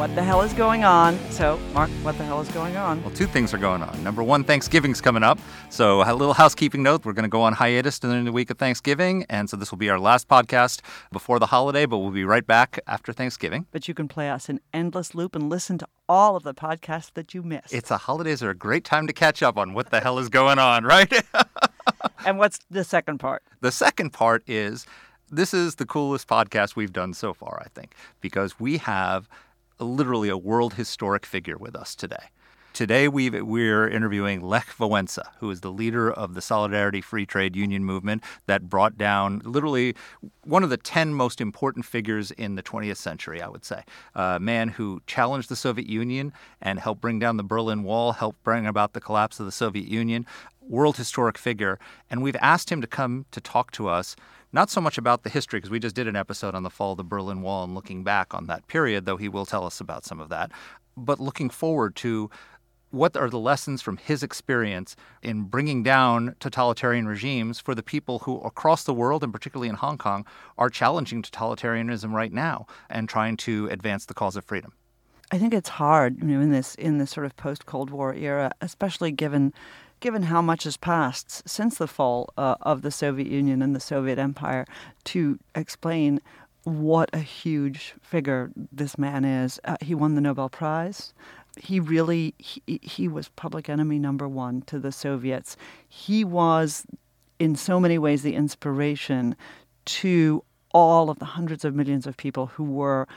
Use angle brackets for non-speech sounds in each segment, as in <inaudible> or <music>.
What the hell is going on? So, Marc, what the hell is going on? Well, two things are going on. Number one, Thanksgiving's coming up. So, a little housekeeping note we're going to go on hiatus during the week of Thanksgiving. And so, this will be our last podcast before the holiday, but we'll be right back after Thanksgiving. But you can play us in endless loop and listen to all of the podcasts that you missed. It's the holidays are a great time to catch up on what the hell is going on, right? <laughs> and what's the second part? The second part is this is the coolest podcast we've done so far, I think, because we have literally a world historic figure with us today. Today we are interviewing Lech Wałęsa, who is the leader of the Solidarity Free Trade Union movement that brought down literally one of the 10 most important figures in the 20th century, I would say. A man who challenged the Soviet Union and helped bring down the Berlin Wall, helped bring about the collapse of the Soviet Union, world historic figure. And we've asked him to come to talk to us not so much about the history, because we just did an episode on the fall of the Berlin Wall and looking back on that period, though he will tell us about some of that, but looking forward to what are the lessons from his experience in bringing down totalitarian regimes for the people who across the world and particularly in Hong Kong are challenging totalitarianism right now and trying to advance the cause of freedom. I think it's hard, you know, in this in this sort of post Cold War era, especially given given how much has passed since the fall uh, of the Soviet Union and the Soviet Empire, to explain what a huge figure this man is. Uh, he won the Nobel Prize. He really he, he was public enemy number one to the Soviets. He was, in so many ways, the inspiration to all of the hundreds of millions of people who were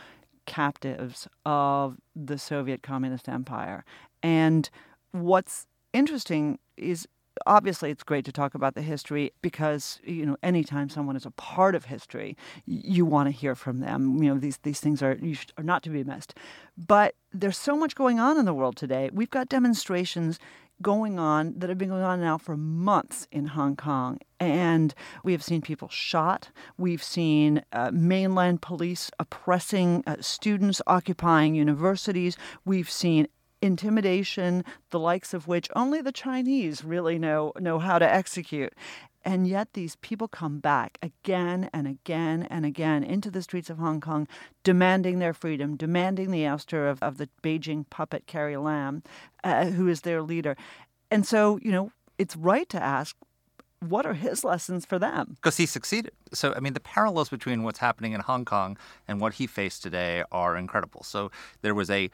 captives of the Soviet Communist Empire. And what's interesting is obviously it's great to talk about the history because you know anytime someone is a part of history you want to hear from them you know these these things are should, are not to be missed but there's so much going on in the world today we've got demonstrations going on that have been going on now for months in Hong Kong. And we have seen people shot. We've seen uh, mainland police oppressing uh, students, occupying universities. We've seen intimidation, the likes of which only the Chinese really know know how to execute. And yet these people come back again and again and again into the streets of Hong Kong, demanding their freedom, demanding the ouster of, of the Beijing puppet Carrie Lam, uh, who is their leader. And so, you know, it's right to ask, what are his lessons for them? Because he succeeded. So, I mean, the parallels between what's happening in Hong Kong and what he faced today are incredible. So, there was a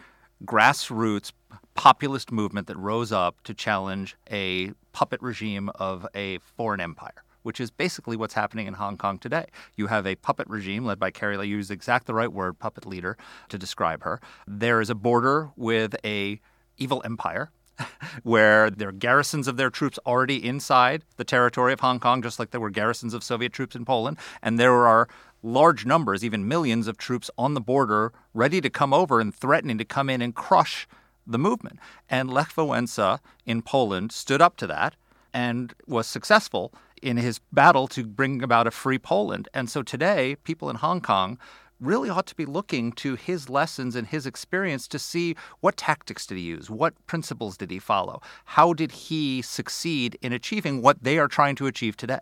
grassroots populist movement that rose up to challenge a puppet regime of a foreign empire which is basically what's happening in Hong Kong today. You have a puppet regime led by Carrie Lam. You use exact the right word, puppet leader, to describe her. There is a border with a evil empire <laughs> where there are garrisons of their troops already inside the territory of Hong Kong, just like there were garrisons of Soviet troops in Poland. And there are large numbers, even millions of troops on the border ready to come over and threatening to come in and crush the movement. And Lech Wałęsa in Poland stood up to that and was successful in his battle to bring about a free Poland. And so today, people in Hong Kong really ought to be looking to his lessons and his experience to see what tactics did he use, what principles did he follow, how did he succeed in achieving what they are trying to achieve today.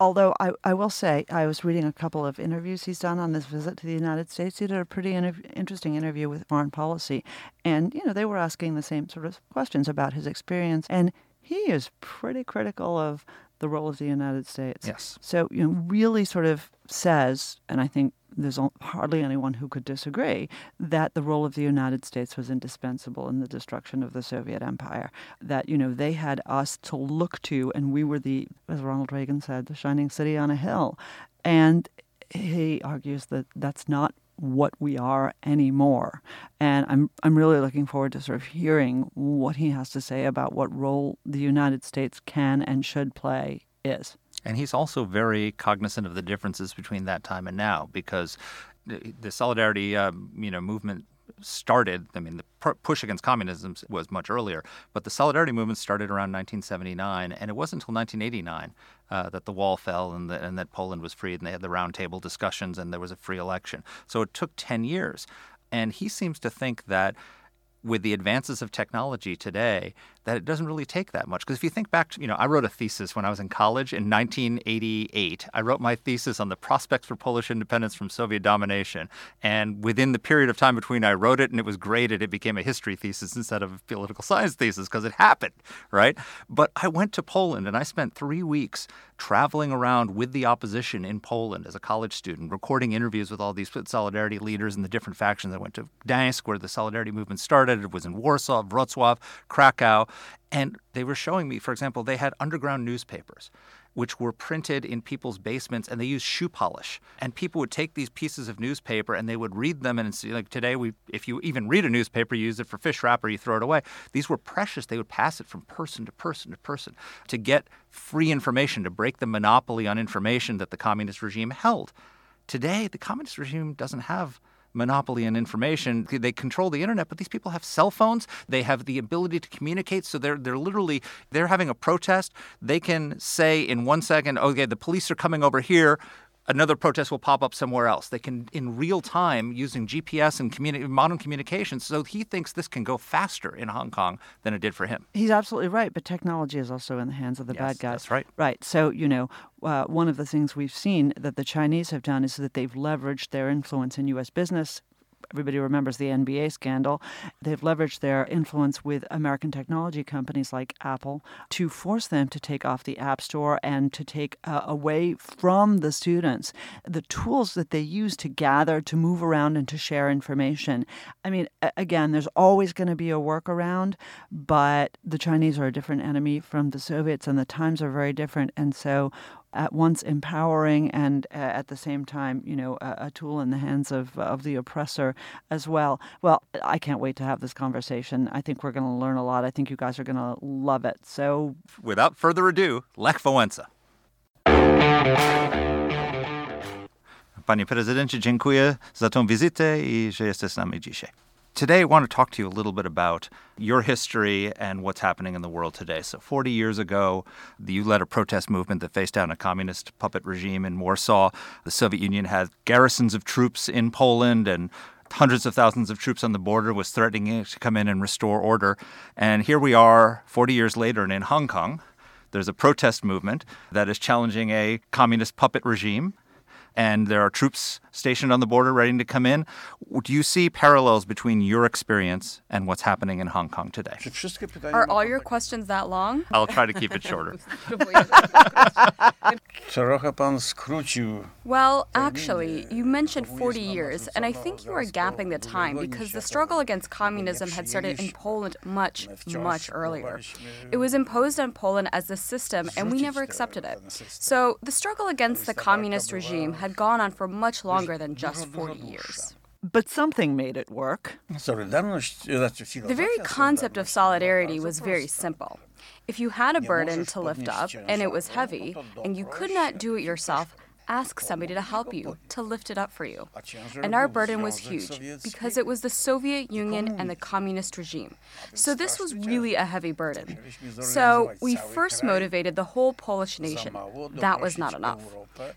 Although I, I will say, I was reading a couple of interviews he's done on this visit to the United States. He did a pretty interesting interview with Foreign Policy. And, you know, they were asking the same sort of questions about his experience. And he is pretty critical of the role of the United States. Yes. So, you know, really sort of says, and I think there's hardly anyone who could disagree that the role of the United States was indispensable in the destruction of the Soviet Empire. That, you know, they had us to look to, and we were the, as Ronald Reagan said, the shining city on a hill. And he argues that that's not what we are anymore. And I'm I'm really looking forward to sort of hearing what he has to say about what role the United States can and should play is. And he's also very cognizant of the differences between that time and now, because the solidarity, um, you know, movement started, I mean, the push against communism was much earlier, but the solidarity movement started around 1979, and it wasn't until 1989 uh, that the wall fell and, the, and that Poland was freed, and they had the roundtable discussions, and there was a free election. So it took 10 years. And he seems to think that with the advances of technology today that it doesn't really take that much. Because if you think back, to, you know, I wrote a thesis when I was in college in 1988. I wrote my thesis on the prospects for Polish independence from Soviet domination. And within the period of time between I wrote it and it was graded, it became a history thesis instead of a political science thesis because it happened, right? But I went to Poland and I spent three weeks traveling around with the opposition in Poland as a college student, recording interviews with all these solidarity leaders and the different factions. I went to Gdańsk, where the solidarity movement started. It was in Warsaw, Wrocław, Krakow. And they were showing me, for example, they had underground newspapers which were printed in people's basements and they used shoe polish. And people would take these pieces of newspaper and they would read them and see like today we if you even read a newspaper, you use it for fish wrap or you throw it away. These were precious. They would pass it from person to person to person to get free information, to break the monopoly on information that the communist regime held. Today, the communist regime doesn't have monopoly on information. They control the internet, but these people have cell phones. They have the ability to communicate. So they're they're literally they're having a protest. They can say in one second, okay, the police are coming over here another protest will pop up somewhere else. They can, in real time, using GPS and communi- modern communications. So he thinks this can go faster in Hong Kong than it did for him. He's absolutely right. But technology is also in the hands of the yes, bad guys. That's right. Right. So, you know, uh, one of the things we've seen that the Chinese have done is that they've leveraged their influence in U.S. business Everybody remembers the NBA scandal. They've leveraged their influence with American technology companies like Apple to force them to take off the App Store and to take uh, away from the students the tools that they use to gather, to move around, and to share information. I mean, again, there's always going to be a workaround, but the Chinese are a different enemy from the Soviets, and the times are very different. And so at once empowering and uh, at the same time, you know, a, a, tool in the hands of of the oppressor as well. Well, I can't wait to have this conversation. I think we're going to learn a lot. I think you guys are going to love it. So, without further ado, Lech Wałęsa. Panie prezydencie, dziękuję za tą wizytę i że jesteś z nami dzisiaj. Today, I want to talk to you a little bit about your history and what's happening in the world today. So, 40 years ago, you led a protest movement that faced down a communist puppet regime in Warsaw. The Soviet Union had garrisons of troops in Poland and hundreds of thousands of troops on the border was threatening to come in and restore order. And here we are 40 years later, and in Hong Kong, there's a protest movement that is challenging a communist puppet regime and there are troops stationed on the border ready to come in. Do you see parallels between your experience and what's happening in Hong Kong today? Are all your questions that long? I'll try to keep it <laughs> shorter. well, actually, you mentioned 40 years, and I think you are gapping the time because the struggle against communism had started in Poland much, much earlier. It was imposed on Poland as the system, and we never accepted it. So the struggle against the communist regime had had gone on for much longer than just 40 years. But something made it work. The very concept of solidarity was very simple. If you had a burden to lift up and it was heavy, and you could not do it yourself, ask somebody to help you, to lift it up for you. And our burden was huge because it was the Soviet Union and the communist regime. So this was really a heavy burden. So we first motivated the whole Polish nation. That was not enough.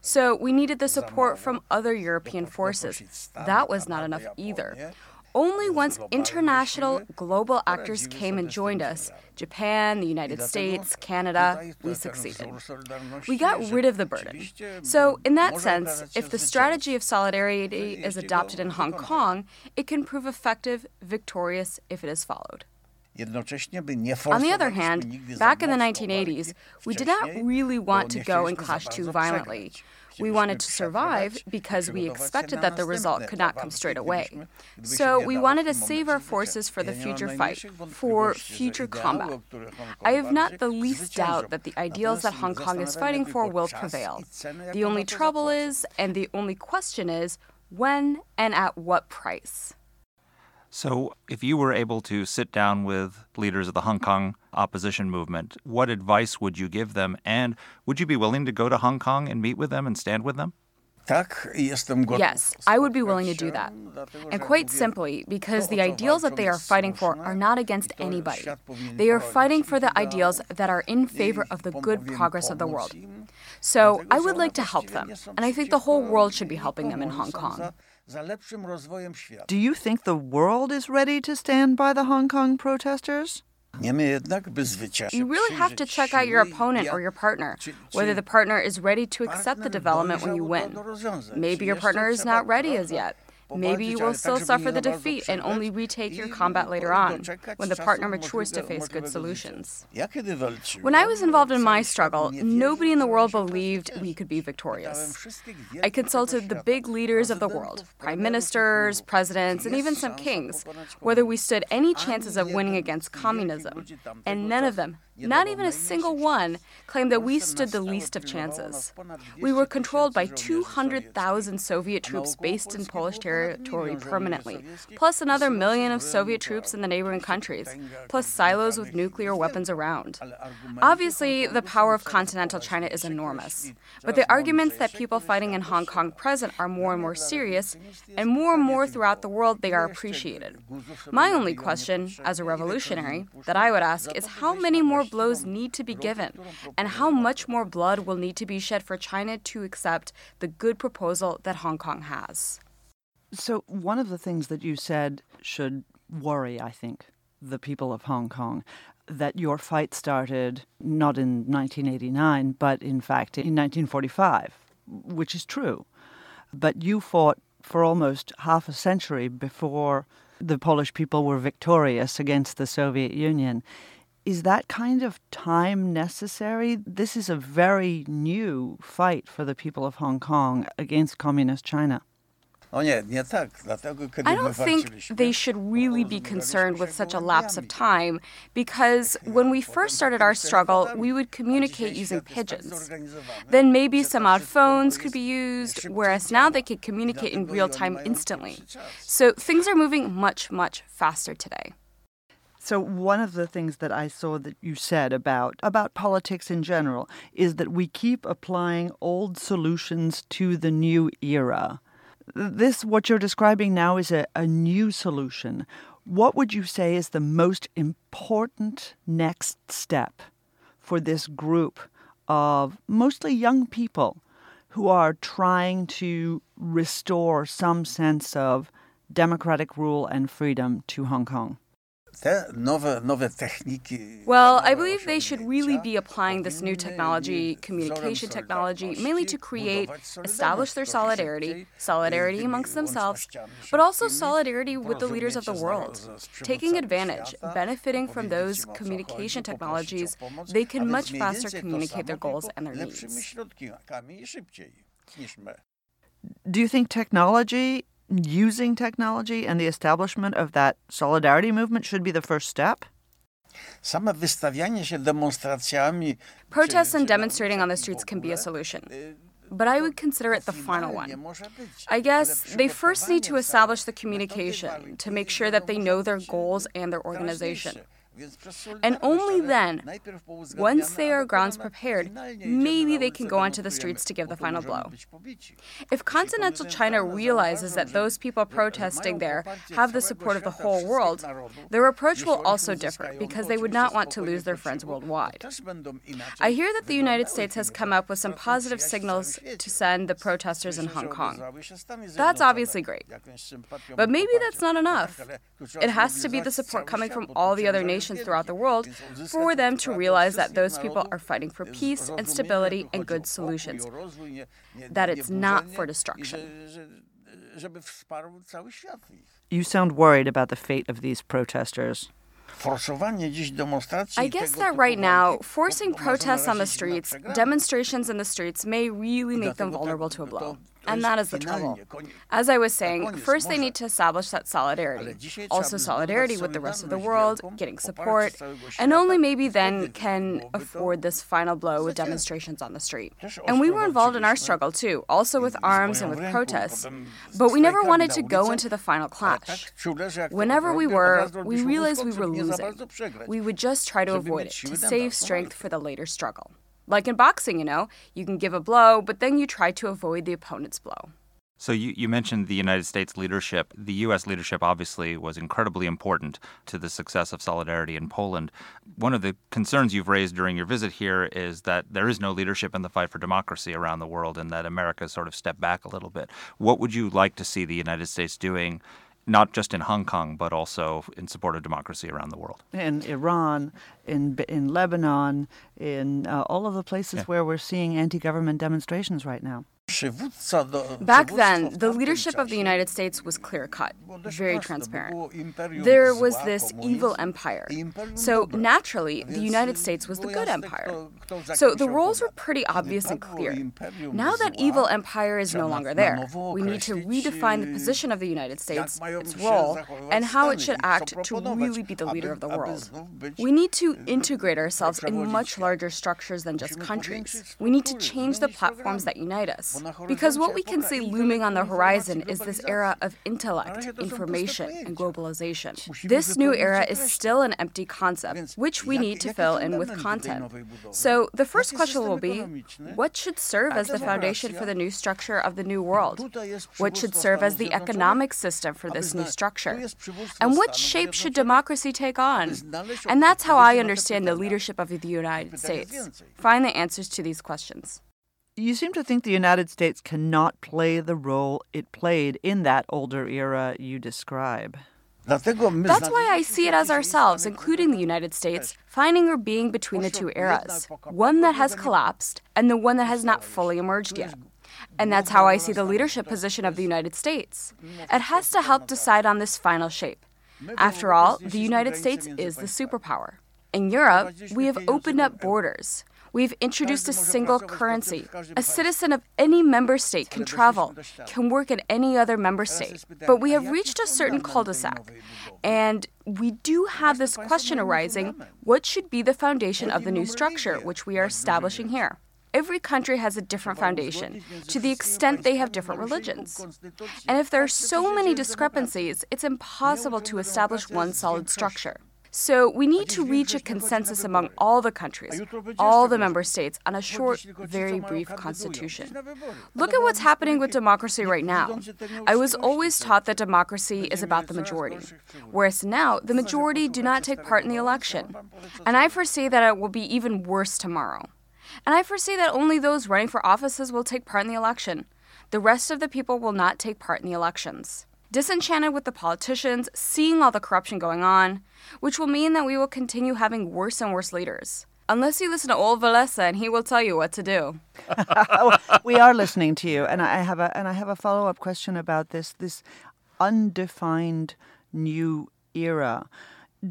So we needed the support from other European forces. That was not enough either. Only once international global actors came and joined us Japan, the United States, Canada we succeeded. We got rid of the burden. So, in that sense, if the strategy of solidarity is adopted in Hong Kong, it can prove effective, victorious if it is followed. On the other hand, back in the 1980s, we did not really want to go and clash too violently. We wanted to survive because we expected that the result could not come straight away. So we wanted to save our forces for the future fight, for future combat. I have not the least doubt that the ideals that Hong Kong is fighting for will prevail. The only trouble is, and the only question is, when and at what price? So, if you were able to sit down with leaders of the Hong Kong opposition movement, what advice would you give them? And would you be willing to go to Hong Kong and meet with them and stand with them? Yes, I would be willing to do that. And quite simply, because the ideals that they are fighting for are not against anybody. They are fighting for the ideals that are in favor of the good progress of the world. So I would like to help them, and I think the whole world should be helping them in Hong Kong. Do you think the world is ready to stand by the Hong Kong protesters? You really have to check out your opponent or your partner, whether the partner is ready to accept the development when you win. Maybe your partner is not ready as yet. Maybe you will still suffer the defeat and only retake your combat later on, when the partner matures to face good solutions. When I was involved in my struggle, nobody in the world believed we could be victorious. I consulted the big leaders of the world, prime ministers, presidents, and even some kings, whether we stood any chances of winning against communism, and none of them not even a single one claimed that we stood the least of chances. We were controlled by 200,000 Soviet troops based in Polish territory permanently, plus another million of Soviet troops in the neighboring countries, plus silos with nuclear weapons around. Obviously, the power of continental China is enormous, but the arguments that people fighting in Hong Kong present are more and more serious, and more and more throughout the world they are appreciated. My only question, as a revolutionary, that I would ask is how many more blows need to be given, and how much more blood will need to be shed for China to accept the good proposal that Hong Kong has. So, one of the things that you said should worry, I think, the people of Hong Kong that your fight started not in 1989, but in fact in 1945, which is true. But you fought for almost half a century before the Polish people were victorious against the Soviet Union. Is that kind of time necessary? This is a very new fight for the people of Hong Kong against Communist China. I don't think they should really be concerned with such a lapse of time because when we first started our struggle, we would communicate using pigeons. Then maybe some odd phones could be used, whereas now they can communicate in real time instantly. So things are moving much, much faster today. So one of the things that I saw that you said about about politics in general is that we keep applying old solutions to the new era. This what you're describing now is a, a new solution. What would you say is the most important next step for this group of mostly young people who are trying to restore some sense of democratic rule and freedom to Hong Kong? Well, I believe they should really be applying this new technology, communication technology, mainly to create, establish their solidarity, solidarity amongst themselves, but also solidarity with the leaders of the world. Taking advantage, benefiting from those communication technologies, they can much faster communicate their goals and their needs. Do you think technology using technology and the establishment of that solidarity movement should be the first step? Protests and demonstrating on the streets can be a solution. But I would consider it the final one. I guess they first need to establish the communication to make sure that they know their goals and their organization. And only then, once they are grounds prepared, maybe they can go onto the streets to give the final blow. If continental China realizes that those people protesting there have the support of the whole world, their approach will also differ because they would not want to lose their friends worldwide. I hear that the United States has come up with some positive signals to send the protesters in Hong Kong. That's obviously great. But maybe that's not enough. It has to be the support coming from all the other nations nations throughout the world for them to realize that those people are fighting for peace and stability and good solutions, that it's not for destruction. You sound worried about the fate of these protesters. I guess that right now, forcing protests on the streets, demonstrations in the streets, may really make them vulnerable to a blow. And that is the trouble. As I was saying, first they need to establish that solidarity, also solidarity with the rest of the world, getting support, and only maybe then can afford this final blow with demonstrations on the street. And we were involved in our struggle too, also with arms and with protests, but we never wanted to go into the final clash. Whenever we were, we realized we were losing. We would just try to avoid it, to save strength for the later struggle. Like in boxing, you know, you can give a blow, but then you try to avoid the opponent's blow. So you, you mentioned the United States leadership. The U.S. leadership obviously was incredibly important to the success of solidarity in Poland. One of the concerns you've raised during your visit here is that there is no leadership in the fight for democracy around the world and that America sort of stepped back a little bit. What would you like to see the United States doing not just in Hong Kong, but also in support of democracy around the world. In Iran, in in Lebanon, in uh, all of the places yeah. where we're seeing anti-government demonstrations right now. Back then, the leadership of the United States was clear cut, very transparent. There was this evil empire. So naturally, the United States was the good empire. So the roles were pretty obvious and clear. Now that evil empire is no longer there, we need to redefine the position of the United States, its role, and how it should act to really be the leader of the world. We need to integrate ourselves in much larger structures than just countries. We need to change the platforms that unite us. Because what we can see looming on the horizon is this era of intellect, information, and globalization. This new era is still an empty concept, which we need to fill in with content. So the first question will be what should serve as the foundation for the new structure of the new world? What should serve as the economic system for this new structure? And what shape should democracy take on? And that's how I understand the leadership of the United States. Find the answers to these questions. You seem to think the United States cannot play the role it played in that older era you describe. That's why I see it as ourselves, including the United States, finding or being between the two eras one that has collapsed and the one that has not fully emerged yet. And that's how I see the leadership position of the United States. It has to help decide on this final shape. After all, the United States is the superpower. In Europe, we have opened up borders. We've introduced a single currency. A citizen of any member state can travel, can work in any other member state. But we have reached a certain cul de sac. And we do have this question arising what should be the foundation of the new structure, which we are establishing here? Every country has a different foundation, to the extent they have different religions. And if there are so many discrepancies, it's impossible to establish one solid structure. So we need to reach a consensus among all the countries, all the member states, on a short, very brief constitution. Look at what's happening with democracy right now. I was always taught that democracy is about the majority, whereas now the majority do not take part in the election. And I foresee that it will be even worse tomorrow. And I foresee that only those running for offices will take part in the election. The rest of the people will not take part in the elections disenchanted with the politicians, seeing all the corruption going on, which will mean that we will continue having worse and worse leaders. Unless you listen to old Walesa and he will tell you what to do. <laughs> we are listening to you, and I have a and I have a follow up question about this this undefined new era.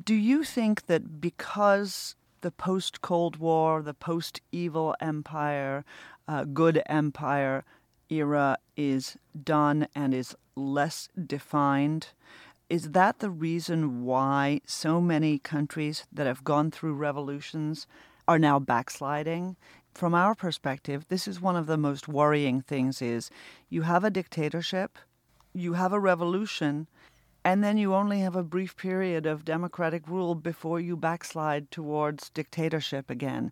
Do you think that because the post Cold War, the post evil empire, uh, good empire era is done and is less defined. Is that the reason why so many countries that have gone through revolutions are now backsliding? From our perspective, this is one of the most worrying things is you have a dictatorship, you have a revolution, and then you only have a brief period of democratic rule before you backslide towards dictatorship again.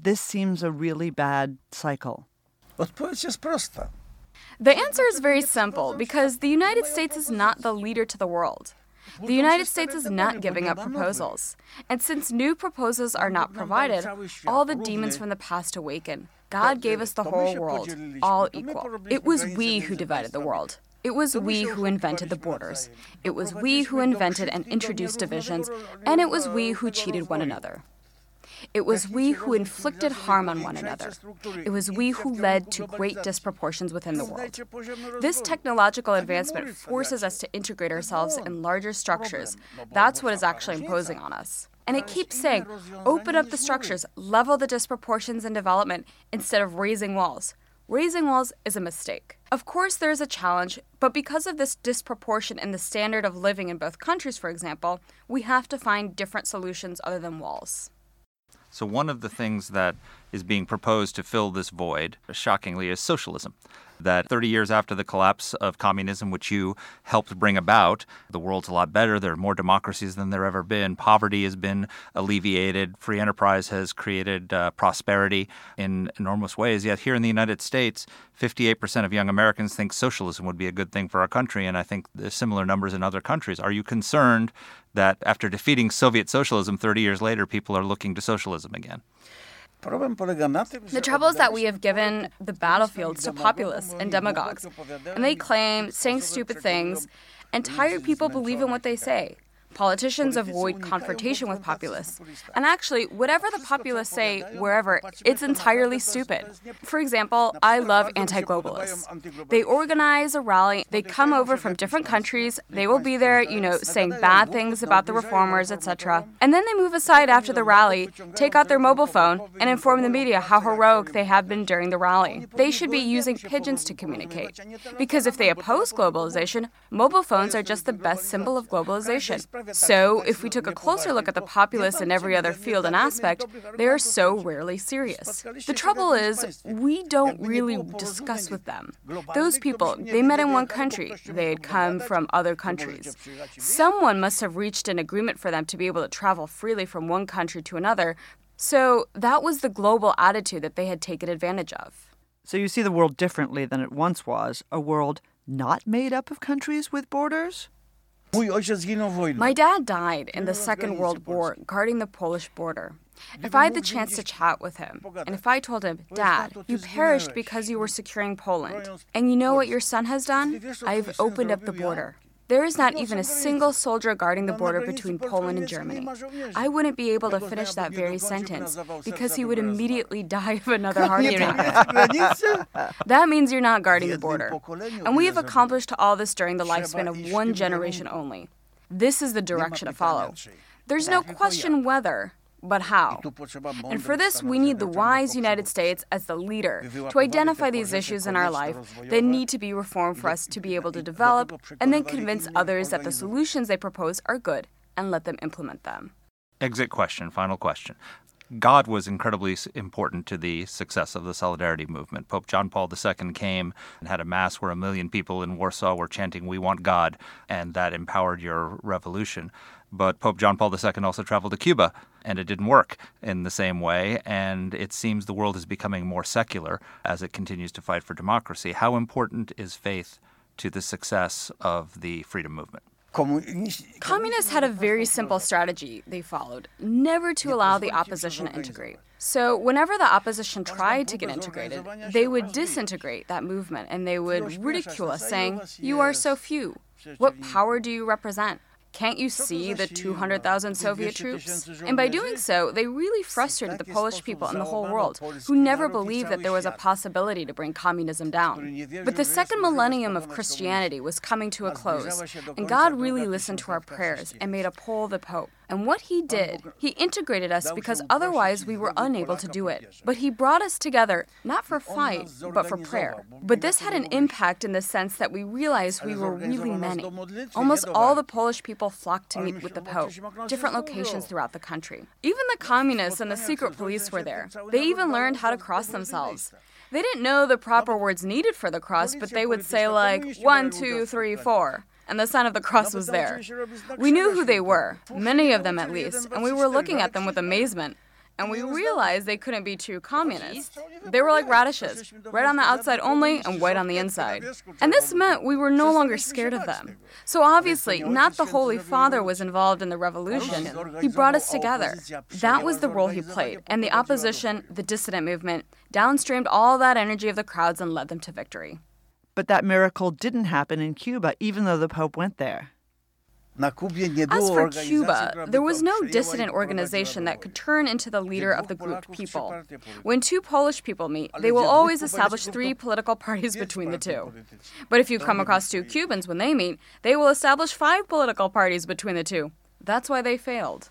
This seems a really bad cycle. The answer is very simple because the United States is not the leader to the world. The United States is not giving up proposals. And since new proposals are not provided, all the demons from the past awaken. God gave us the whole world, all equal. It was we who divided the world. It was we who invented the borders. It was we who invented and introduced divisions, and it was we who cheated one another. It was we who inflicted harm on one another. It was we who led to great disproportions within the world. This technological advancement forces us to integrate ourselves in larger structures. That's what is actually imposing on us. And it keeps saying, open up the structures, level the disproportions in development instead of raising walls. Raising walls is a mistake. Of course, there is a challenge, but because of this disproportion in the standard of living in both countries, for example, we have to find different solutions other than walls. So, one of the things that is being proposed to fill this void, shockingly, is socialism that 30 years after the collapse of communism, which you helped bring about, the world's a lot better. There are more democracies than there ever been. Poverty has been alleviated. Free enterprise has created uh, prosperity in enormous ways. Yet here in the United States, 58% of young Americans think socialism would be a good thing for our country, and I think similar numbers in other countries. Are you concerned that after defeating Soviet socialism 30 years later, people are looking to socialism again? The trouble is that we have given the battlefields to populists and demagogues, and they claim saying stupid things, and tired people believe in what they say. Politicians avoid confrontation with populists. And actually, whatever the populists say wherever, it's entirely stupid. For example, I love anti globalists. They organize a rally, they come over from different countries, they will be there, you know, saying bad things about the reformers, etc. And then they move aside after the rally, take out their mobile phone, and inform the media how heroic they have been during the rally. They should be using pigeons to communicate. Because if they oppose globalization, mobile phones are just the best symbol of globalization. So, if we took a closer look at the populace in every other field and aspect, they are so rarely serious. The trouble is, we don't really discuss with them. Those people, they met in one country, they had come from other countries. Someone must have reached an agreement for them to be able to travel freely from one country to another. So, that was the global attitude that they had taken advantage of. So, you see the world differently than it once was a world not made up of countries with borders? My dad died in the Second World War guarding the Polish border. If I had the chance to chat with him, and if I told him, Dad, you perished because you were securing Poland, and you know what your son has done? I've opened up the border. There is not even a single soldier guarding the border between Poland and Germany. I wouldn't be able to finish that very sentence because he would immediately <laughs> die of another heart attack. <laughs> that means you're not guarding the border. And we have accomplished all this during the lifespan of one generation only. This is the direction to follow. There's no question whether but how? And for this, we need the wise United States as the leader to identify these issues in our life that need to be reformed for us to be able to develop and then convince others that the solutions they propose are good and let them implement them. Exit question, final question. God was incredibly important to the success of the Solidarity movement. Pope John Paul II came and had a mass where a million people in Warsaw were chanting, We want God, and that empowered your revolution. But Pope John Paul II also traveled to Cuba, and it didn't work in the same way. And it seems the world is becoming more secular as it continues to fight for democracy. How important is faith to the success of the freedom movement? Communists had a very simple strategy they followed never to allow the opposition to integrate. So, whenever the opposition tried to get integrated, they would disintegrate that movement and they would ridicule us, saying, You are so few. What power do you represent? Can't you see the 200,000 Soviet troops? And by doing so, they really frustrated the Polish people and the whole world, who never believed that there was a possibility to bring communism down. But the second millennium of Christianity was coming to a close, and God really listened to our prayers and made a Pole the Pope. And what he did, he integrated us because otherwise we were unable to do it. But he brought us together, not for fight, but for prayer. But this had an impact in the sense that we realized we were really many. Almost all the Polish people flocked to meet with the Pope, different locations throughout the country. Even the communists and the secret police were there. They even learned how to cross themselves. They didn't know the proper words needed for the cross, but they would say, like, one, two, three, four and the sign of the cross was there. We knew who they were, many of them at least, and we were looking at them with amazement. And we realized they couldn't be true communists. They were like radishes, red on the outside only and white on the inside. And this meant we were no longer scared of them. So obviously, not the Holy Father was involved in the revolution. He brought us together. That was the role he played. And the opposition, the dissident movement, downstreamed all that energy of the crowds and led them to victory. But that miracle didn't happen in Cuba, even though the Pope went there. As for Cuba, there was no dissident organization that could turn into the leader of the grouped people. When two Polish people meet, they will always establish three political parties between the two. But if you come across two Cubans when they meet, they will establish five political parties between the two. That's why they failed.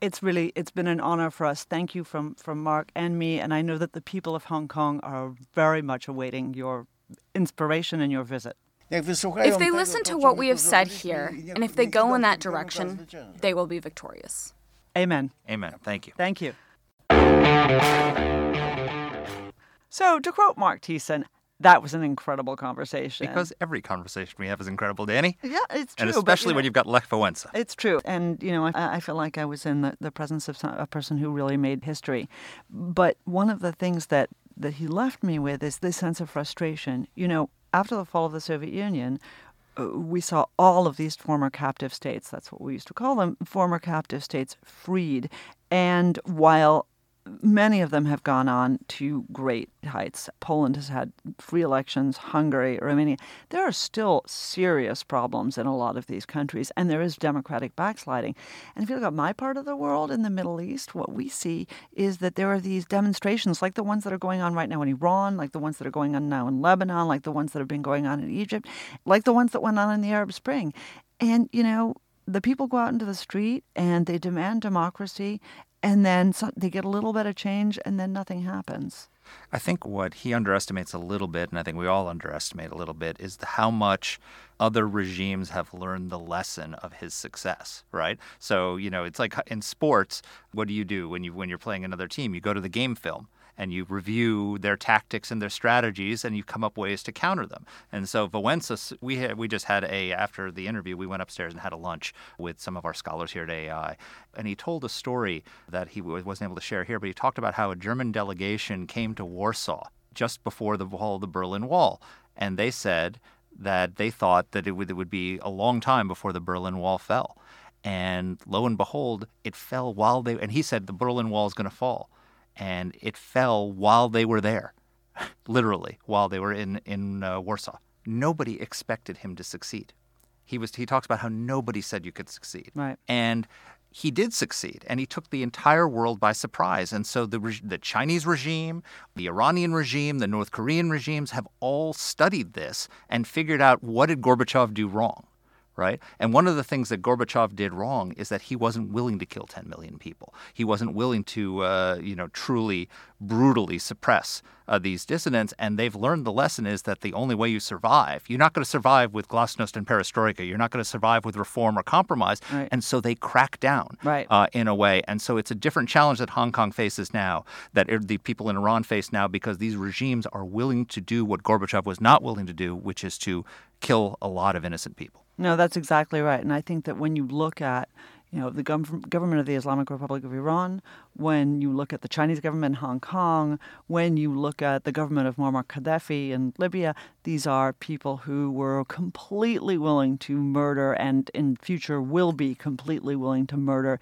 It's really it's been an honor for us. Thank you from from Marc and me, and I know that the people of Hong Kong are very much awaiting your inspiration in your visit. If they listen to what we have said here, and if they go in that direction, they will be victorious. Amen. Amen. Thank you. Thank you. So, to quote Marc Thiessen, that was an incredible conversation. Because every conversation we have is incredible, Danny. Yeah, it's true. And especially but, you know, when you've got Lech Wałęsa. It's true. And, you know, I, I feel like I was in the, the presence of some, a person who really made history. But one of the things that, that he left me with is this sense of frustration. You know, after the fall of the Soviet Union, uh, we saw all of these former captive states, that's what we used to call them, former captive states freed. And while many of them have gone on to great heights. Poland has had free elections, Hungary, Romania. There are still serious problems in a lot of these countries, and there is democratic backsliding. And if you look at my part of the world in the Middle East, what we see is that there are these demonstrations like the ones that are going on right now in Iran, like the ones that are going on now in Lebanon, like the ones that have been going on in Egypt, like the ones that went on in the Arab Spring. And, you know, the people go out into the street and they demand democracy and then so they get a little bit of change and then nothing happens. I think what he underestimates a little bit, and I think we all underestimate a little bit, is how much other regimes have learned the lesson of his success, right? So, you know, it's like in sports, what do you do when you when you're playing another team? You go to the game film and you review their tactics and their strategies and you come up ways to counter them. And so Wałęsa, we had, we just had a after the interview, we went upstairs and had a lunch with some of our scholars here at AEI, and he told a story that he wasn't able to share here, but he talked about how a German delegation came to Warsaw just before the fall of the Berlin Wall, and they said that they thought that it would, it would be a long time before the Berlin Wall fell. And lo and behold, it fell while they, and he said the Berlin Wall is going to fall and it fell while they were there, <laughs> literally while they were in in uh, Warsaw. Nobody expected him to succeed. He was he talks about how nobody said you could succeed, right? And he did succeed, and he took the entire world by surprise. And so the the Chinese regime, the Iranian regime, the North Korean regimes have all studied this and figured out what did Gorbachev do wrong right? And one of the things that Gorbachev did wrong is that he wasn't willing to kill 10 million people. He wasn't willing to, uh, you know, truly brutally suppress uh, these dissidents. And they've learned the lesson is that the only way you survive, you're not going to survive with glasnost and perestroika. You're not going to survive with reform or compromise. Right. And so they crack down right. uh, in a way. And so it's a different challenge that Hong Kong faces now, that the people in Iran face now, because these regimes are willing to do what Gorbachev was not willing to do, which is to kill a lot of innocent people. No, that's exactly right. And I think that when you look at you know, the gov- government of the Islamic Republic of Iran, when you look at the Chinese government in Hong Kong, when you look at the government of Muammar Gaddafi in Libya, these are people who were completely willing to murder and in future will be completely willing to murder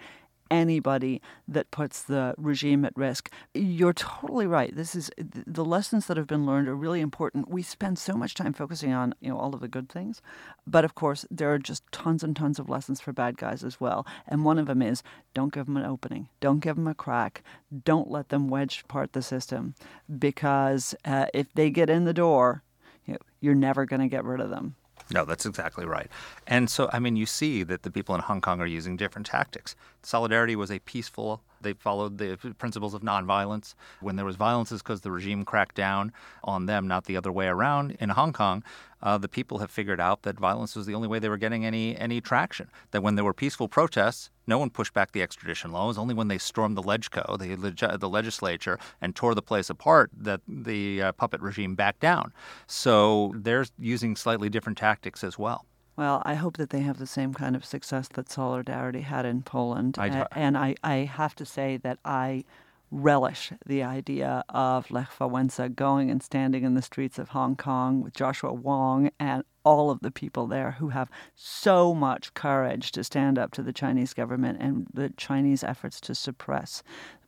anybody that puts the regime at risk. You're totally right. This is the lessons that have been learned are really important. We spend so much time focusing on, you know, all of the good things, but of course there are just tons and tons of lessons for bad guys as well. And one of them is don't give them an opening. Don't give them a crack. Don't let them wedge part the system because uh, if they get in the door, you know, you're never going to get rid of them. No, that's exactly right. And so, I mean, you see that the people in Hong Kong are using different tactics. Solidarity was a peaceful, they followed the principles of nonviolence. When there was violence, it's because the regime cracked down on them, not the other way around. In Hong Kong, uh, the people have figured out that violence was the only way they were getting any any traction. That when there were peaceful protests, no one pushed back the extradition law. It was only when they stormed the LegCo, the, leg- the legislature, and tore the place apart that the uh, puppet regime backed down. So they're using slightly different tactics as well. Well, I hope that they have the same kind of success that Solidarity had in Poland. I, and I, I have to say that I relish the idea of Lech Wałęsa going and standing in the streets of Hong Kong with Joshua Wong and all of the people there who have so much courage to stand up to the Chinese government and the Chinese efforts to suppress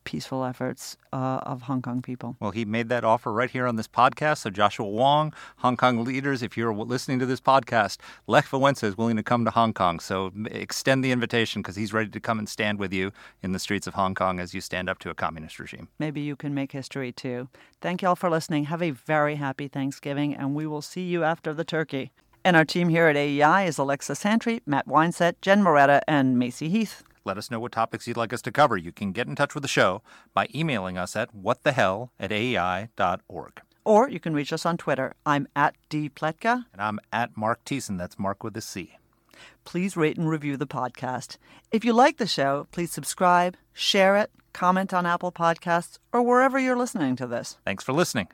peaceful efforts uh, of Hong Kong people. Well, he made that offer right here on this podcast. So, Joshua Wong, Hong Kong leaders, if you're listening to this podcast, Lech Wałęsa is willing to come to Hong Kong. So, extend the invitation because he's ready to come and stand with you in the streets of Hong Kong as you stand up to a communist regime. Maybe you can make history too. Thank you all for listening. Have a very happy Thanksgiving, and we will see you after the turkey. And our team here at AEI is Alexa Santry, Matt Weinset, Jen Moretta, and Macy Heath. Let us know what topics you'd like us to cover. You can get in touch with the show by emailing us at whatthehell at aei.org. Or you can reach us on Twitter. I'm at dpletka. And I'm at Marc Thiessen. That's Marc with a C. Please rate and review the podcast. If you like the show, please subscribe, share it, comment on Apple Podcasts, or wherever you're listening to this. Thanks for listening.